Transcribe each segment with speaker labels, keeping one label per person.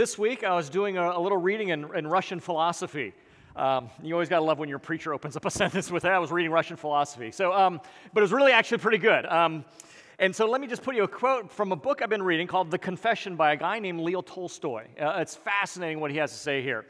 Speaker 1: This week I was doing a, a little reading in, in Russian philosophy. Um, you always got to love when your preacher opens up a sentence with that. I was reading Russian philosophy. So, um, but it was really actually pretty good. Um, and so let me just put you a quote from a book I've been reading called The Confession by a guy named Leo Tolstoy. Uh, it's fascinating what he has to say here.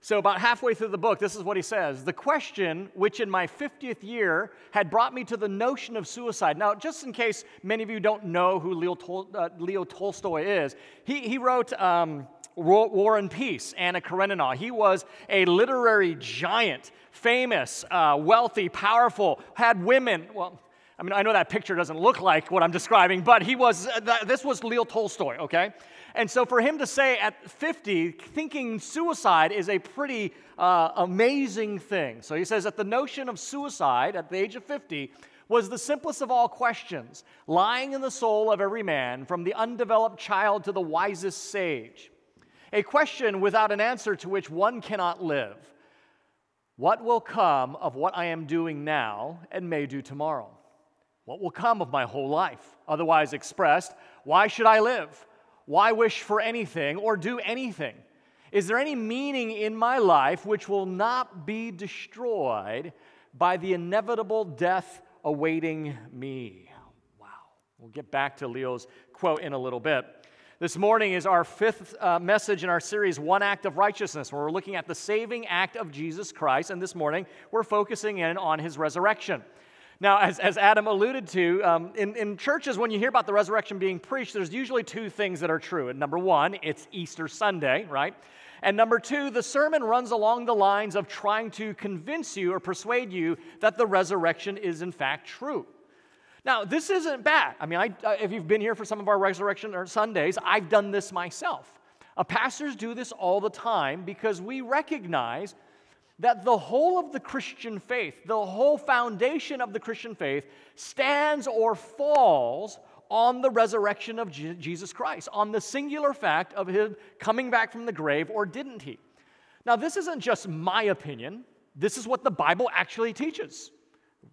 Speaker 1: So, about halfway through the book, this is what he says The question, which in my 50th year had brought me to the notion of suicide. Now, just in case many of you don't know who Leo, Tol- uh, Leo Tolstoy is, he, he wrote um, War and Peace, Anna Karenina. He was a literary giant, famous, uh, wealthy, powerful, had women. Well, I mean, I know that picture doesn't look like what I'm describing, but he was, uh, this was Leo Tolstoy, okay? And so for him to say at 50, thinking suicide is a pretty uh, amazing thing. So he says that the notion of suicide at the age of 50 was the simplest of all questions, lying in the soul of every man, from the undeveloped child to the wisest sage. A question without an answer to which one cannot live. What will come of what I am doing now and may do tomorrow? What will come of my whole life? Otherwise expressed, why should I live? Why wish for anything or do anything? Is there any meaning in my life which will not be destroyed by the inevitable death awaiting me? Wow. We'll get back to Leo's quote in a little bit. This morning is our fifth uh, message in our series, One Act of Righteousness, where we're looking at the saving act of Jesus Christ. And this morning, we're focusing in on his resurrection. Now, as, as Adam alluded to, um, in, in churches, when you hear about the resurrection being preached, there's usually two things that are true. And number one, it's Easter Sunday, right? And number two, the sermon runs along the lines of trying to convince you or persuade you that the resurrection is in fact true. Now, this isn't bad. I mean, I, if you've been here for some of our resurrection Sundays, I've done this myself. Uh, pastors do this all the time because we recognize that the whole of the Christian faith, the whole foundation of the Christian faith, stands or falls on the resurrection of Je- Jesus Christ, on the singular fact of him coming back from the grave, or didn't he? Now, this isn't just my opinion. This is what the Bible actually teaches.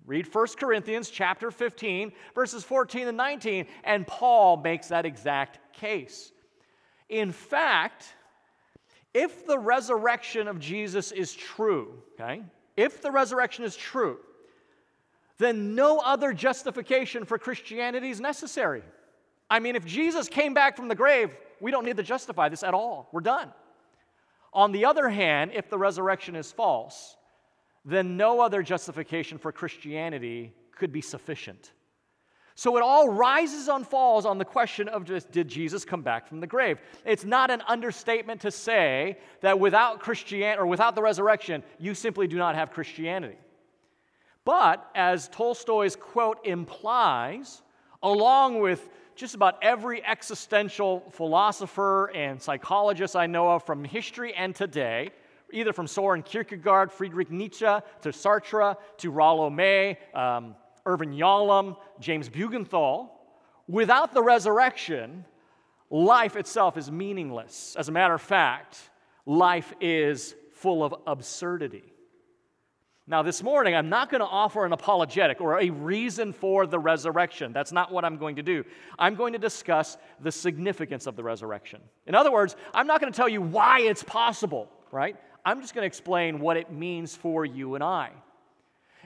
Speaker 1: Read 1 Corinthians chapter 15, verses 14 and 19, and Paul makes that exact case. In fact, if the resurrection of Jesus is true, okay, if the resurrection is true, then no other justification for Christianity is necessary. I mean, if Jesus came back from the grave, we don't need to justify this at all. We're done. On the other hand, if the resurrection is false, then no other justification for Christianity could be sufficient. So it all rises and falls on the question of just, did Jesus come back from the grave? It's not an understatement to say that without Christianity or without the resurrection, you simply do not have Christianity. But as Tolstoy's quote implies, along with just about every existential philosopher and psychologist I know of from history and today, either from Soren Kierkegaard, Friedrich Nietzsche, to Sartre, to Rollo May, um, Irvin Yalom, James Bugental, without the resurrection, life itself is meaningless. As a matter of fact, life is full of absurdity. Now, this morning, I'm not going to offer an apologetic or a reason for the resurrection. That's not what I'm going to do. I'm going to discuss the significance of the resurrection. In other words, I'm not going to tell you why it's possible, right? I'm just going to explain what it means for you and I.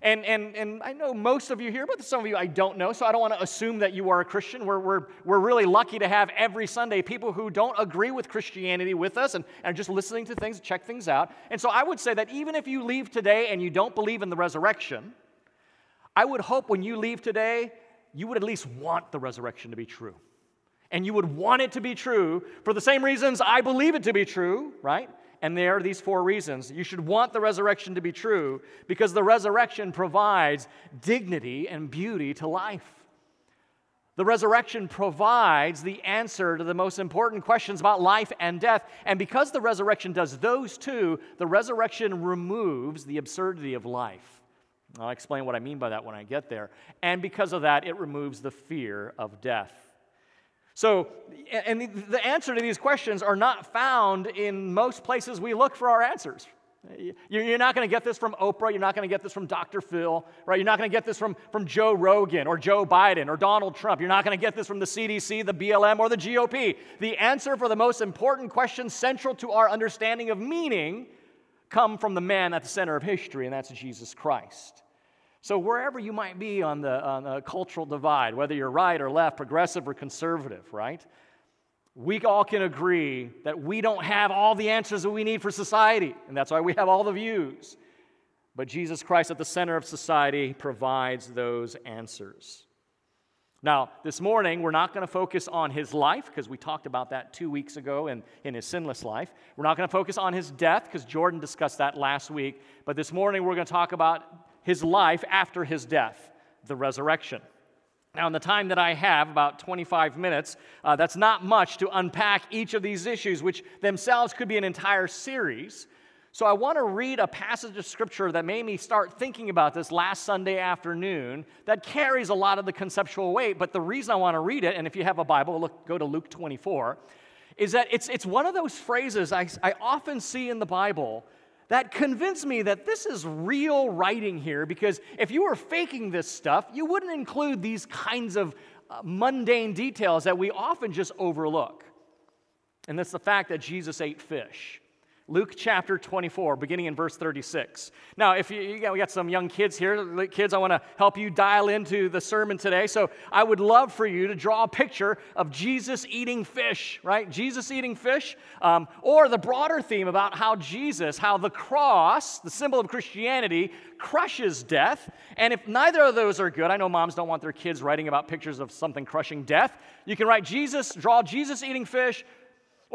Speaker 1: And, and, and I know most of you here, but some of you I don't know, so I don't want to assume that you are a Christian. We're, we're, we're really lucky to have every Sunday people who don't agree with Christianity with us and, and are just listening to things, check things out. And so I would say that even if you leave today and you don't believe in the resurrection, I would hope when you leave today, you would at least want the resurrection to be true. And you would want it to be true for the same reasons I believe it to be true, right? And there are these four reasons. You should want the resurrection to be true because the resurrection provides dignity and beauty to life. The resurrection provides the answer to the most important questions about life and death. And because the resurrection does those two, the resurrection removes the absurdity of life. I'll explain what I mean by that when I get there. And because of that, it removes the fear of death. So, and the answer to these questions are not found in most places we look for our answers. You're not going to get this from Oprah. You're not going to get this from Dr. Phil, right? You're not going to get this from, from Joe Rogan or Joe Biden or Donald Trump. You're not going to get this from the CDC, the BLM, or the GOP. The answer for the most important questions central to our understanding of meaning come from the man at the center of history, and that's Jesus Christ. So, wherever you might be on the, on the cultural divide, whether you're right or left, progressive or conservative, right? we all can agree that we don't have all the answers that we need for society, and that's why we have all the views. But Jesus Christ at the center of society provides those answers. Now, this morning, we're not going to focus on his life because we talked about that two weeks ago in, in his sinless life. We're not going to focus on his death because Jordan discussed that last week. But this morning, we're going to talk about his life after his death, the resurrection. Now, in the time that I have, about 25 minutes, uh, that's not much to unpack each of these issues, which themselves could be an entire series. So, I want to read a passage of scripture that made me start thinking about this last Sunday afternoon that carries a lot of the conceptual weight. But the reason I want to read it, and if you have a Bible, look, go to Luke 24, is that it's, it's one of those phrases I, I often see in the Bible that convinced me that this is real writing here because if you were faking this stuff, you wouldn't include these kinds of uh, mundane details that we often just overlook. And that's the fact that Jesus ate fish. Luke chapter 24, beginning in verse 36. Now, if you, you got, we got some young kids here, kids, I want to help you dial into the sermon today. So I would love for you to draw a picture of Jesus eating fish, right? Jesus eating fish, um, or the broader theme about how Jesus, how the cross, the symbol of Christianity, crushes death. And if neither of those are good, I know moms don't want their kids writing about pictures of something crushing death. You can write Jesus, draw Jesus eating fish,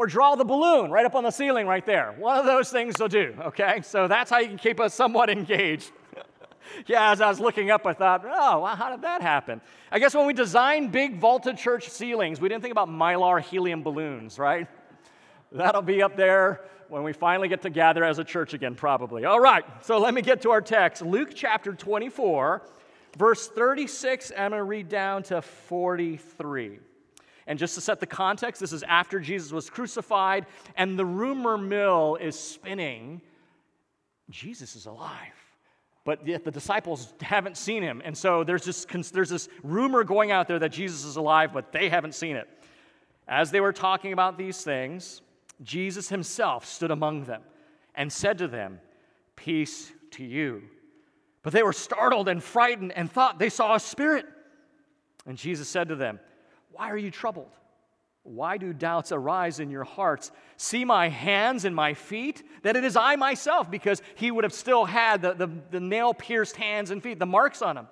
Speaker 1: or draw the balloon right up on the ceiling right there. One of those things will do, okay? So that's how you can keep us somewhat engaged. yeah, as I was looking up, I thought, oh, well, how did that happen? I guess when we designed big vaulted church ceilings, we didn't think about mylar helium balloons, right? That'll be up there when we finally get to gather as a church again, probably. All right, so let me get to our text. Luke chapter 24, verse 36, I'm going to read down to 43. And just to set the context, this is after Jesus was crucified, and the rumor mill is spinning. Jesus is alive. But yet the disciples haven't seen him. And so there's this, there's this rumor going out there that Jesus is alive, but they haven't seen it. As they were talking about these things, Jesus himself stood among them and said to them, Peace to you. But they were startled and frightened and thought they saw a spirit. And Jesus said to them, why are you troubled? Why do doubts arise in your hearts? See my hands and my feet, that it is I myself, because he would have still had the, the, the nail pierced hands and feet, the marks on them.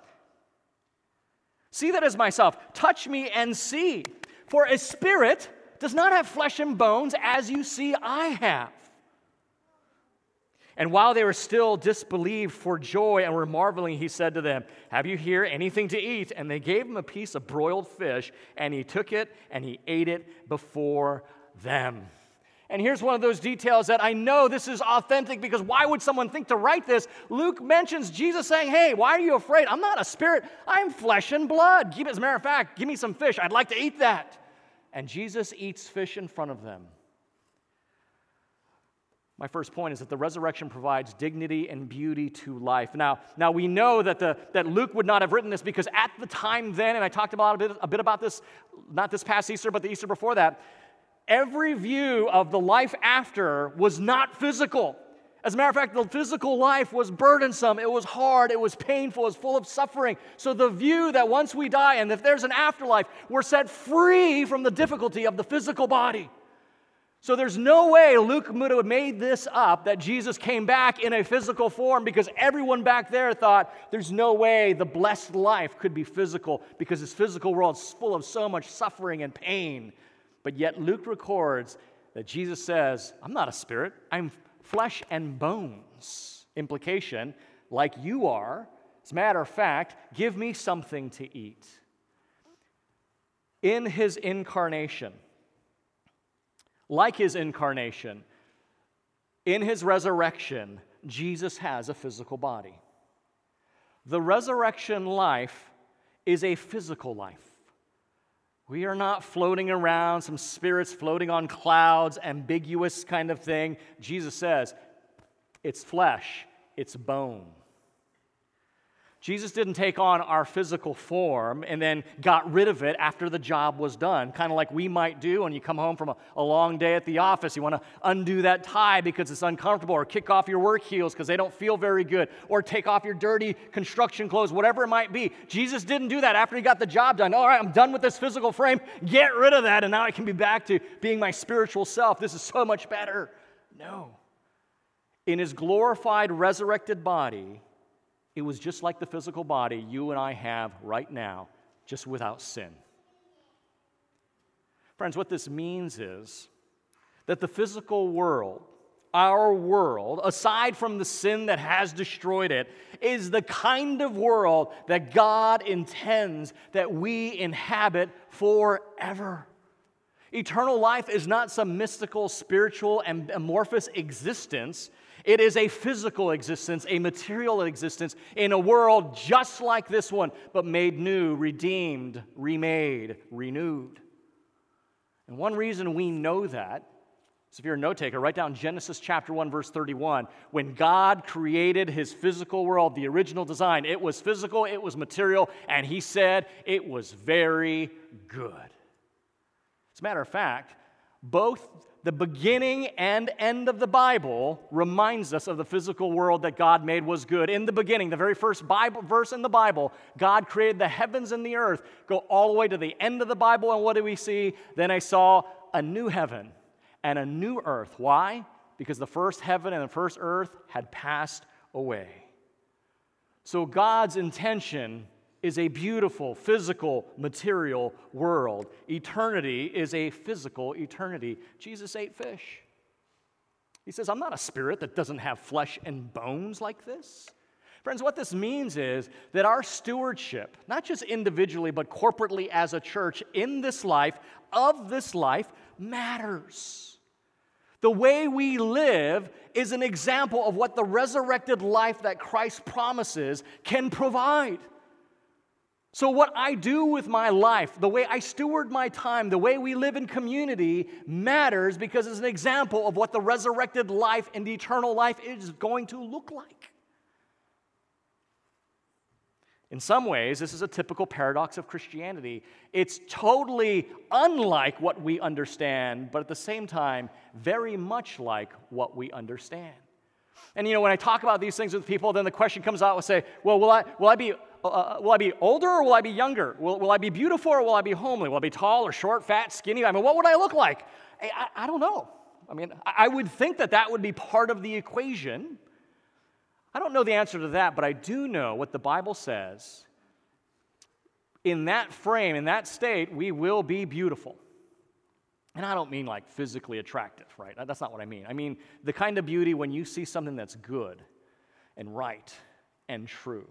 Speaker 1: See that as myself. Touch me and see. For a spirit does not have flesh and bones, as you see I have. And while they were still disbelieved for joy and were marveling, he said to them, Have you here anything to eat? And they gave him a piece of broiled fish, and he took it and he ate it before them. And here's one of those details that I know this is authentic because why would someone think to write this? Luke mentions Jesus saying, Hey, why are you afraid? I'm not a spirit, I'm flesh and blood. As a matter of fact, give me some fish. I'd like to eat that. And Jesus eats fish in front of them. My first point is that the resurrection provides dignity and beauty to life. Now, now we know that, the, that Luke would not have written this because at the time then, and I talked about a bit, a bit about this, not this past Easter, but the Easter before that, every view of the life after was not physical. As a matter of fact, the physical life was burdensome, it was hard, it was painful, it was full of suffering. So, the view that once we die and if there's an afterlife, we're set free from the difficulty of the physical body. So there's no way Luke would have made this up that Jesus came back in a physical form because everyone back there thought there's no way the blessed life could be physical because this physical world is full of so much suffering and pain. But yet Luke records that Jesus says, I'm not a spirit, I'm flesh and bones. Implication, like you are. As a matter of fact, give me something to eat. In his incarnation, like his incarnation, in his resurrection, Jesus has a physical body. The resurrection life is a physical life. We are not floating around, some spirits floating on clouds, ambiguous kind of thing. Jesus says, it's flesh, it's bone. Jesus didn't take on our physical form and then got rid of it after the job was done, kind of like we might do when you come home from a, a long day at the office. You want to undo that tie because it's uncomfortable, or kick off your work heels because they don't feel very good, or take off your dirty construction clothes, whatever it might be. Jesus didn't do that after he got the job done. All right, I'm done with this physical frame. Get rid of that, and now I can be back to being my spiritual self. This is so much better. No. In his glorified, resurrected body, it was just like the physical body you and I have right now, just without sin. Friends, what this means is that the physical world, our world, aside from the sin that has destroyed it, is the kind of world that God intends that we inhabit forever. Eternal life is not some mystical, spiritual, and amorphous existence. It is a physical existence, a material existence in a world just like this one, but made new, redeemed, remade, renewed. And one reason we know that if you're a note taker, write down Genesis chapter 1, verse 31. When God created his physical world, the original design, it was physical, it was material, and he said it was very good. As a matter of fact, both the beginning and end of the Bible reminds us of the physical world that God made was good. In the beginning, the very first Bible verse in the Bible, God created the heavens and the earth. Go all the way to the end of the Bible, and what do we see? Then I saw a new heaven and a new earth. Why? Because the first heaven and the first earth had passed away. So God's intention is a beautiful, physical, material world. Eternity is a physical eternity. Jesus ate fish. He says, I'm not a spirit that doesn't have flesh and bones like this. Friends, what this means is that our stewardship, not just individually, but corporately as a church in this life, of this life, matters. The way we live is an example of what the resurrected life that Christ promises can provide. So, what I do with my life, the way I steward my time, the way we live in community matters because it's an example of what the resurrected life and eternal life is going to look like. In some ways, this is a typical paradox of Christianity. It's totally unlike what we understand, but at the same time, very much like what we understand. And you know, when I talk about these things with people, then the question comes out and say, well, will I, will I be uh, uh, will I be older or will I be younger? Will, will I be beautiful or will I be homely? Will I be tall or short, fat, skinny? I mean, what would I look like? I, I, I don't know. I mean, I, I would think that that would be part of the equation. I don't know the answer to that, but I do know what the Bible says. In that frame, in that state, we will be beautiful. And I don't mean like physically attractive, right? That's not what I mean. I mean the kind of beauty when you see something that's good and right and true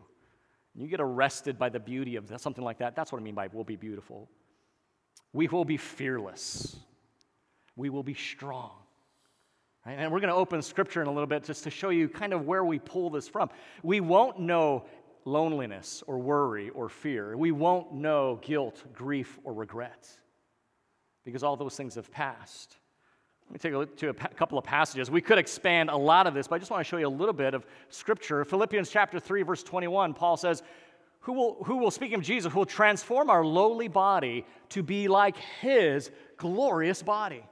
Speaker 1: you get arrested by the beauty of something like that, that's what I mean by we'll be beautiful. We will be fearless. We will be strong. Right? And we're going to open scripture in a little bit just to show you kind of where we pull this from. We won't know loneliness or worry or fear. We won't know guilt, grief, or regret because all those things have passed. Let me take a look to a couple of passages. We could expand a lot of this, but I just want to show you a little bit of scripture. Philippians chapter 3, verse 21, Paul says, who will, who will speak of Jesus, who will transform our lowly body to be like his glorious body.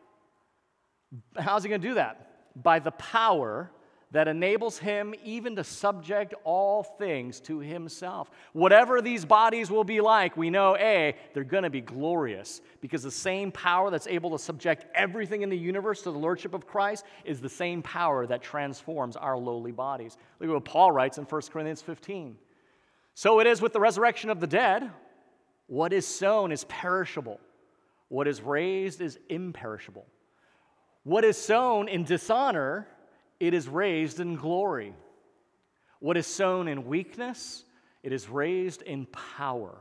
Speaker 1: How's he going to do that? By the power that enables him even to subject all things to himself. Whatever these bodies will be like, we know A, they're going to be glorious because the same power that's able to subject everything in the universe to the lordship of Christ is the same power that transforms our lowly bodies. Look at what Paul writes in 1 Corinthians 15. So it is with the resurrection of the dead. What is sown is perishable, what is raised is imperishable. What is sown in dishonor it is raised in glory. What is sown in weakness, it is raised in power.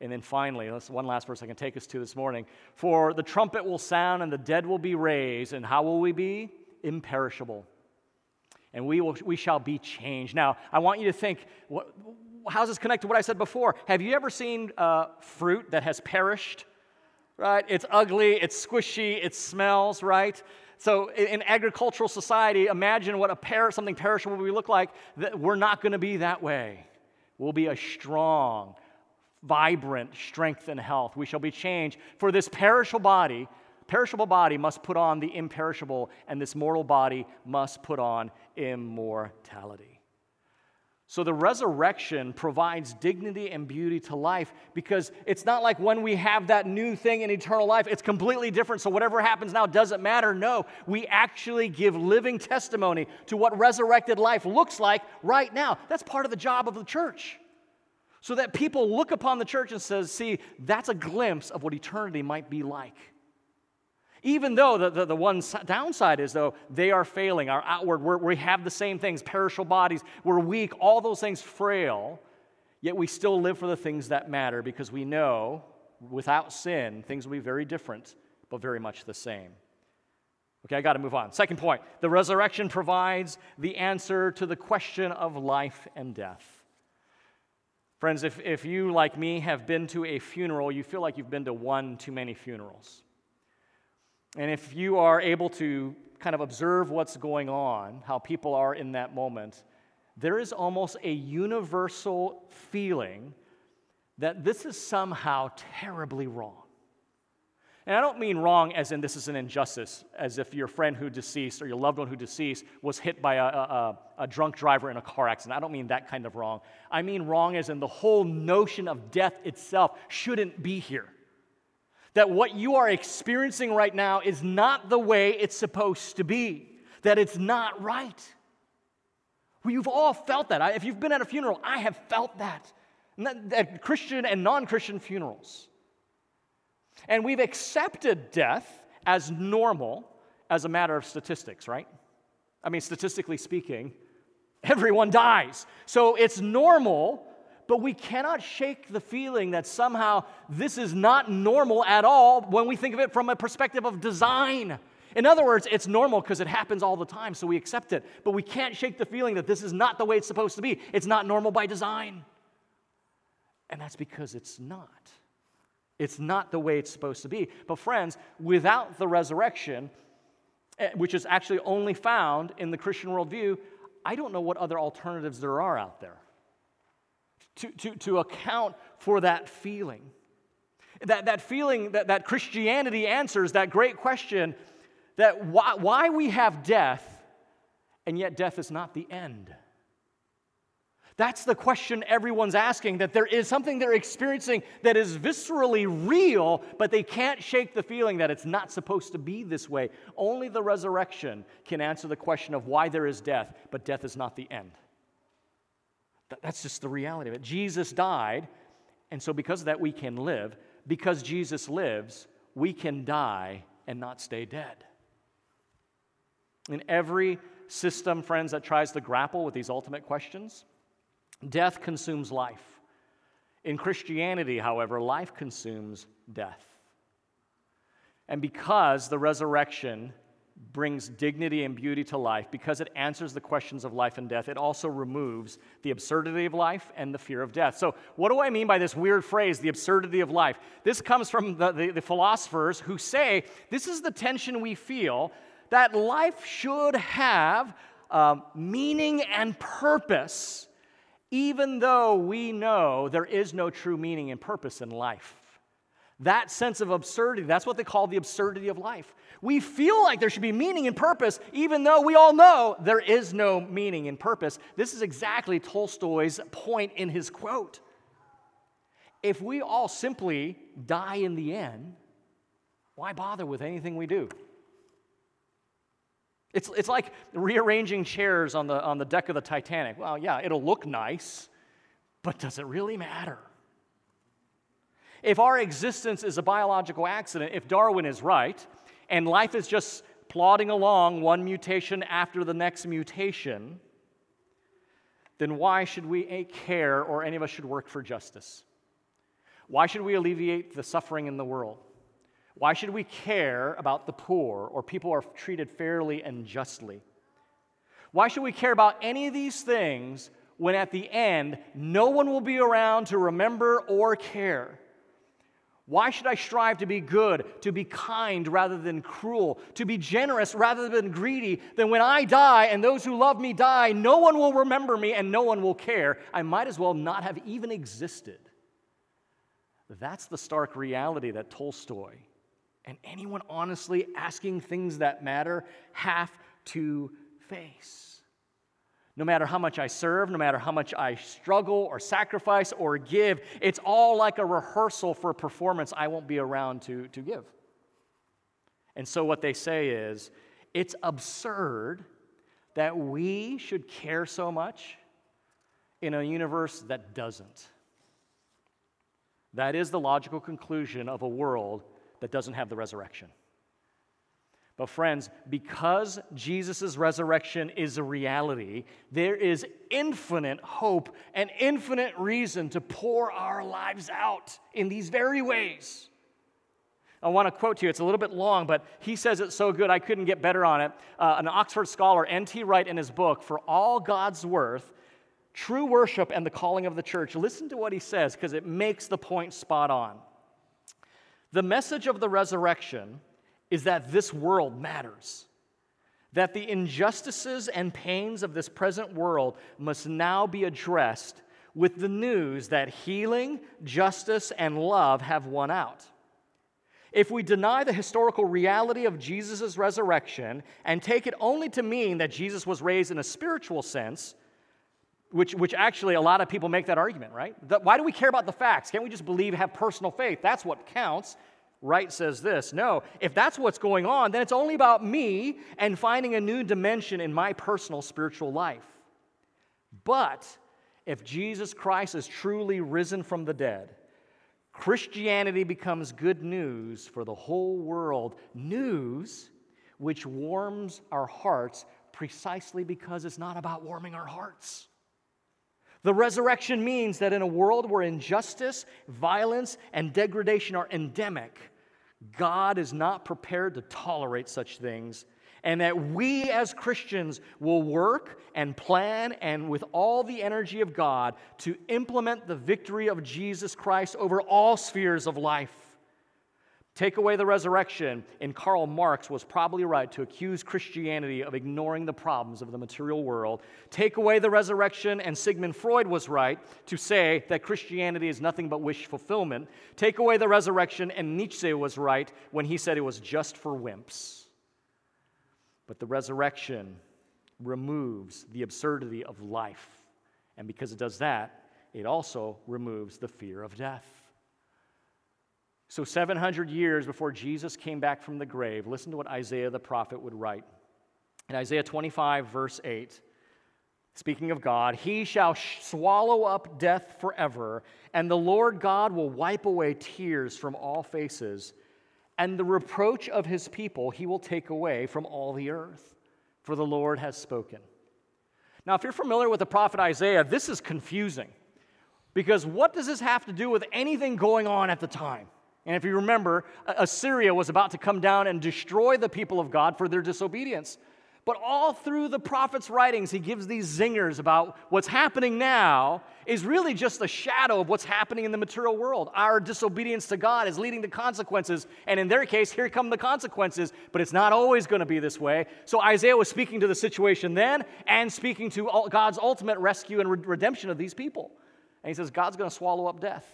Speaker 1: And then finally, that's one last verse I can take us to this morning. For the trumpet will sound and the dead will be raised. And how will we be? Imperishable. And we, will, we shall be changed. Now, I want you to think what, how's this connected to what I said before? Have you ever seen uh, fruit that has perished? Right? It's ugly, it's squishy, it smells, right? So, in agricultural society, imagine what a per- something perishable would look like. That we're not going to be that way. We'll be a strong, vibrant strength and health. We shall be changed. For this perishable body, perishable body must put on the imperishable, and this mortal body must put on immortality. So the resurrection provides dignity and beauty to life because it's not like when we have that new thing in eternal life, it's completely different. So whatever happens now doesn't matter. No, we actually give living testimony to what resurrected life looks like right now. That's part of the job of the church. So that people look upon the church and says, "See, that's a glimpse of what eternity might be like." Even though the, the, the, one downside is, though, they are failing, our outward, we're, we have the same things, perishable bodies, we're weak, all those things frail, yet we still live for the things that matter because we know without sin, things will be very different, but very much the same. Okay, I got to move on. Second point the resurrection provides the answer to the question of life and death. Friends, if, if you, like me, have been to a funeral, you feel like you've been to one too many funerals. And if you are able to kind of observe what's going on, how people are in that moment, there is almost a universal feeling that this is somehow terribly wrong. And I don't mean wrong as in this is an injustice, as if your friend who deceased or your loved one who deceased was hit by a, a, a, drunk driver in a car accident. I don't mean that kind of wrong. I mean wrong as in the whole notion of death itself shouldn't be here that what you are experiencing right now is not the way it's supposed to be, that it's not right. You've all felt that. If you've been at a funeral, I have felt that. At Christian and non Christian funerals. And we've accepted death as normal as a matter of statistics, right? I mean, statistically speaking, everyone dies. So it's normal but we cannot shake the feeling that somehow this is not normal at all when we think of it from a perspective of design. In other words, it's normal because it happens all the time, so we accept it. But we can't shake the feeling that this is not the way it's supposed to be. It's not normal by design. And that's because it's not. It's not the way it's supposed to be. But, friends, without the resurrection, eh, which is actually only found in the Christian worldview, I don't know what other alternatives there are out there to, to, to account for that feeling. That, that feeling that, that Christianity answers that great question that why, why we have death, and yet death is not the end. That's the question everyone's asking that there is something they're experiencing that is viscerally real, but they can't shake the feeling that it's not supposed to be this way. Only the resurrection can answer the question of why there is death, but death is not the end. That's just the reality of it. Jesus died, and so because of that, we can live. Because Jesus lives, we can die and not stay dead. In every system, friends, that tries to grapple with these ultimate questions, death consumes life. In Christianity, however, life consumes death. And because the resurrection brings dignity and beauty to life because it answers the questions of life and death. It also removes the absurdity of life and the fear of death. So, what do I mean by this weird phrase, the absurdity of life? This comes from the, the, the philosophers who say this is the tension we feel that life should have um, meaning and purpose, even though we know there is no true meaning and purpose in life. That sense of absurdity, that's what they call the absurdity of life. We feel like there should be meaning and purpose, even though we all know there is no meaning and purpose. This is exactly Tolstoy's point in his quote. If we all simply die in the end, why bother with anything we do? It's, it's like rearranging chairs on the, on the deck of the Titanic. Well, yeah, it'll look nice, but does it really matter? If our existence is a biological accident, if Darwin is right, and life is just plodding along one mutation after the next mutation, then why should we eh, care or any of us should work for justice? Why should we alleviate the suffering in the world? Why should we care about the poor or people are treated fairly and justly? Why should we care about any of these things when at the end no one will be around to remember or care? Why should I strive to be good, to be kind rather than cruel, to be generous rather than greedy? Then when I die and those who love me die, no one will remember me and no one will care. I might as well not have even existed. That's the stark reality that Tolstoy and anyone honestly asking things that matter have to face. No matter how much I serve, no matter how much I struggle or sacrifice or give, it's all like a rehearsal for a performance I won't be around to, to give. And so, what they say is it's absurd that we should care so much in a universe that doesn't. That is the logical conclusion of a world that doesn't have the resurrection. But, friends, because Jesus' resurrection is a reality, there is infinite hope and infinite reason to pour our lives out in these very ways. I want to quote to you. It's a little bit long, but he says it so good I couldn't get better on it. Uh, an Oxford scholar, N.T. Wright, in his book, For All God's Worth True Worship and the Calling of the Church, listen to what he says because it makes the point spot on. The message of the resurrection is that this world matters. That the injustices and pains of this present world must now be addressed with the news that healing, justice, and love have won out. If we deny the historical reality of Jesus' resurrection and take it only to mean that Jesus was raised in a spiritual sense, which, which actually a lot of people make that argument, right? why do we care about the facts? Can't we just believe, have personal faith? That's what counts. Wright says this No, if that's what's going on, then it's only about me and finding a new dimension in my personal spiritual life. But if Jesus Christ is truly risen from the dead, Christianity becomes good news for the whole world, news which warms our hearts precisely because it's not about warming our hearts. The resurrection means that in a world where injustice, violence, and degradation are endemic, God is not prepared to tolerate such things, and that we as Christians will work and plan and with all the energy of God to implement the victory of Jesus Christ over all spheres of life. Take away the resurrection, and Karl Marx was probably right to accuse Christianity of ignoring the problems of the material world. Take away the resurrection, and Sigmund Freud was right to say that Christianity is nothing but wish fulfillment. Take away the resurrection, and Nietzsche was right when he said it was just for wimps. But the resurrection removes the absurdity of life. And because it does that, it also removes the fear of death. So, 700 years before Jesus came back from the grave, listen to what Isaiah the prophet would write. In Isaiah 25, verse 8, speaking of God, He shall swallow up death forever, and the Lord God will wipe away tears from all faces, and the reproach of His people He will take away from all the earth, for the Lord has spoken. Now, if you're familiar with the prophet Isaiah, this is confusing. Because what does this have to do with anything going on at the time? And if you remember, Assyria was about to come down and destroy the people of God for their disobedience. But all through the prophet's writings, he gives these zingers about what's happening now is really just a shadow of what's happening in the material world. Our disobedience to God is leading to consequences. And in their case, here come the consequences, but it's not always going to be this way. So Isaiah was speaking to the situation then and speaking to God's ultimate rescue and redemption of these people. And he says, God's going to swallow up death.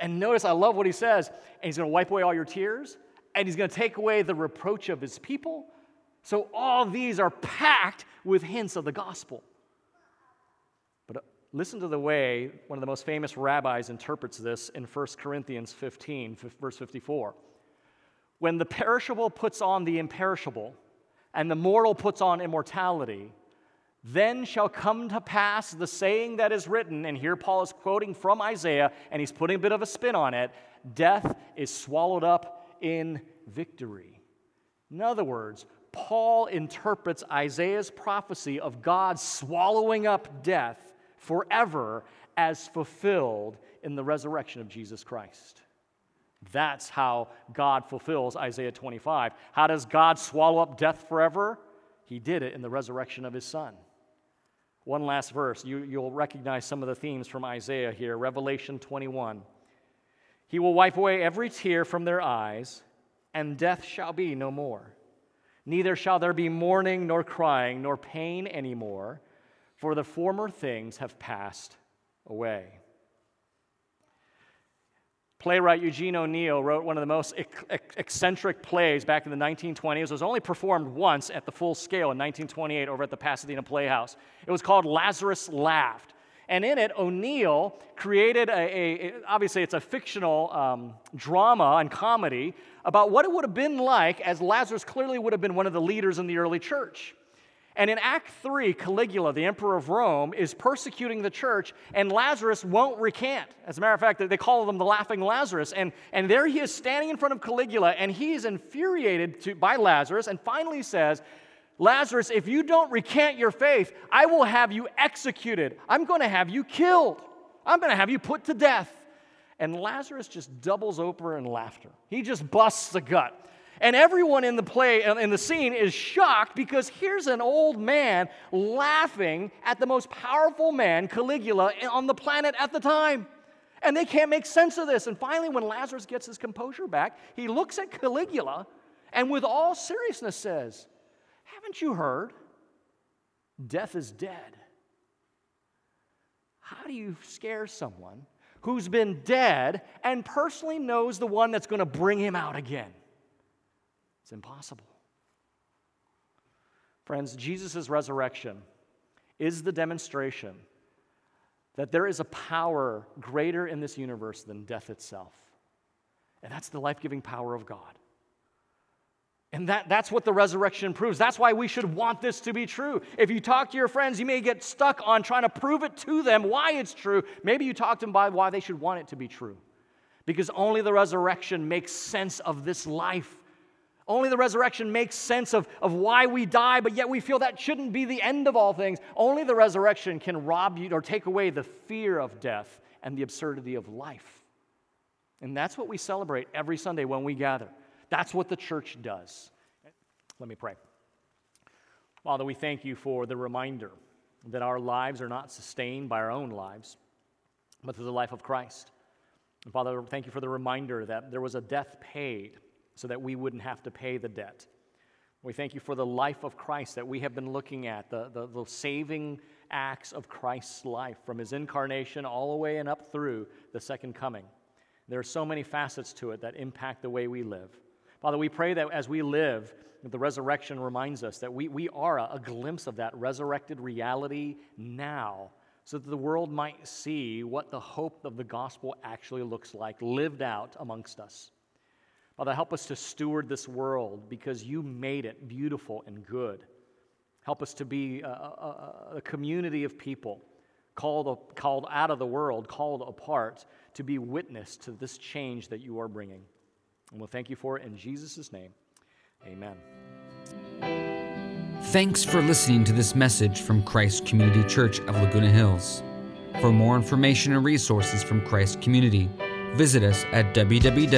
Speaker 1: And notice, I love what he says. And he's going to wipe away all your tears, and he's going to take away the reproach of his people. So, all these are packed with hints of the gospel. But uh, listen to the way one of the most famous rabbis interprets this in 1 Corinthians 15, verse 54. When the perishable puts on the imperishable, and the mortal puts on immortality, then shall come to pass the saying that is written, and here Paul is quoting from Isaiah, and he's putting a bit of a spin on it death is swallowed up in victory. In other words, Paul interprets Isaiah's prophecy of God swallowing up death forever as fulfilled in the resurrection of Jesus Christ. That's how God fulfills Isaiah 25. How does God swallow up death forever? He did it in the resurrection of his son. One last verse. You, you'll recognize some of the themes from Isaiah here. Revelation 21. He will wipe away every tear from their eyes, and death shall be no more. Neither shall there be mourning, nor crying, nor pain anymore, for the former things have passed away. Playwright Eugene O'Neill wrote one of the most eccentric plays back in the 1920s. It was only performed once at the full scale in 1928 over at the Pasadena Playhouse. It was called Lazarus Laughed. And in it, O'Neill created a, a obviously, it's a fictional um, drama and comedy about what it would have been like as Lazarus clearly would have been one of the leaders in the early church. And in Act 3, Caligula, the emperor of Rome, is persecuting the church, and Lazarus won't recant. As a matter of fact, they call him the laughing Lazarus. And, and there he is standing in front of Caligula, and he is infuriated to, by Lazarus, and finally says, Lazarus, if you don't recant your faith, I will have you executed. I'm going to have you killed. I'm going to have you put to death. And Lazarus just doubles over in laughter. He just busts the gut. And everyone in the play, in the scene, is shocked because here's an old man laughing at the most powerful man, Caligula, on the planet at the time. And they can't make sense of this. And finally, when Lazarus gets his composure back, he looks at Caligula and, with all seriousness, says, haven't you heard? Death is dead. How do you scare someone who's been dead and personally knows the one that's going to bring him out again? It's impossible. Friends, Jesus' resurrection is the demonstration that there is a power greater in this universe than death itself. And that's the life giving power of God. And that, that's what the resurrection proves. That's why we should want this to be true. If you talk to your friends, you may get stuck on trying to prove it to them why it's true. Maybe you talk to them about why they should want it to be true. Because only the resurrection makes sense of this life. Only the resurrection makes sense of, of why we die, but yet we feel that shouldn't be the end of all things. Only the resurrection can rob you or take away the fear of death and the absurdity of life. And that's what we celebrate every Sunday when we gather. That's what the church does. Let me pray. Father, we thank you for the reminder that our lives are not sustained by our own lives, but through the life of Christ. And Father, thank you for the reminder that there was a death paid so that we wouldn't have to pay the debt. We thank you for the life of Christ that we have been looking at, the, the, the, saving acts of Christ's life from his incarnation all the way and up through the second coming. There are so many facets to it that impact the way we live. Father, we pray that as we live, the resurrection reminds us that we, we are a, a glimpse of that resurrected reality now, so that the world might see what the hope of the gospel actually looks like lived out amongst us. Father, help us to steward this world because you made it beautiful and good. Help us to be a, a, a community of people called, called out of the world, called apart, to be witness to this change that you are bringing. And we'll thank you for it in Jesus' name. Amen.
Speaker 2: Thanks for listening to this message from Christ Community Church of Laguna Hills. For more information and resources from Christ Community, visit us at www.ccclh.org.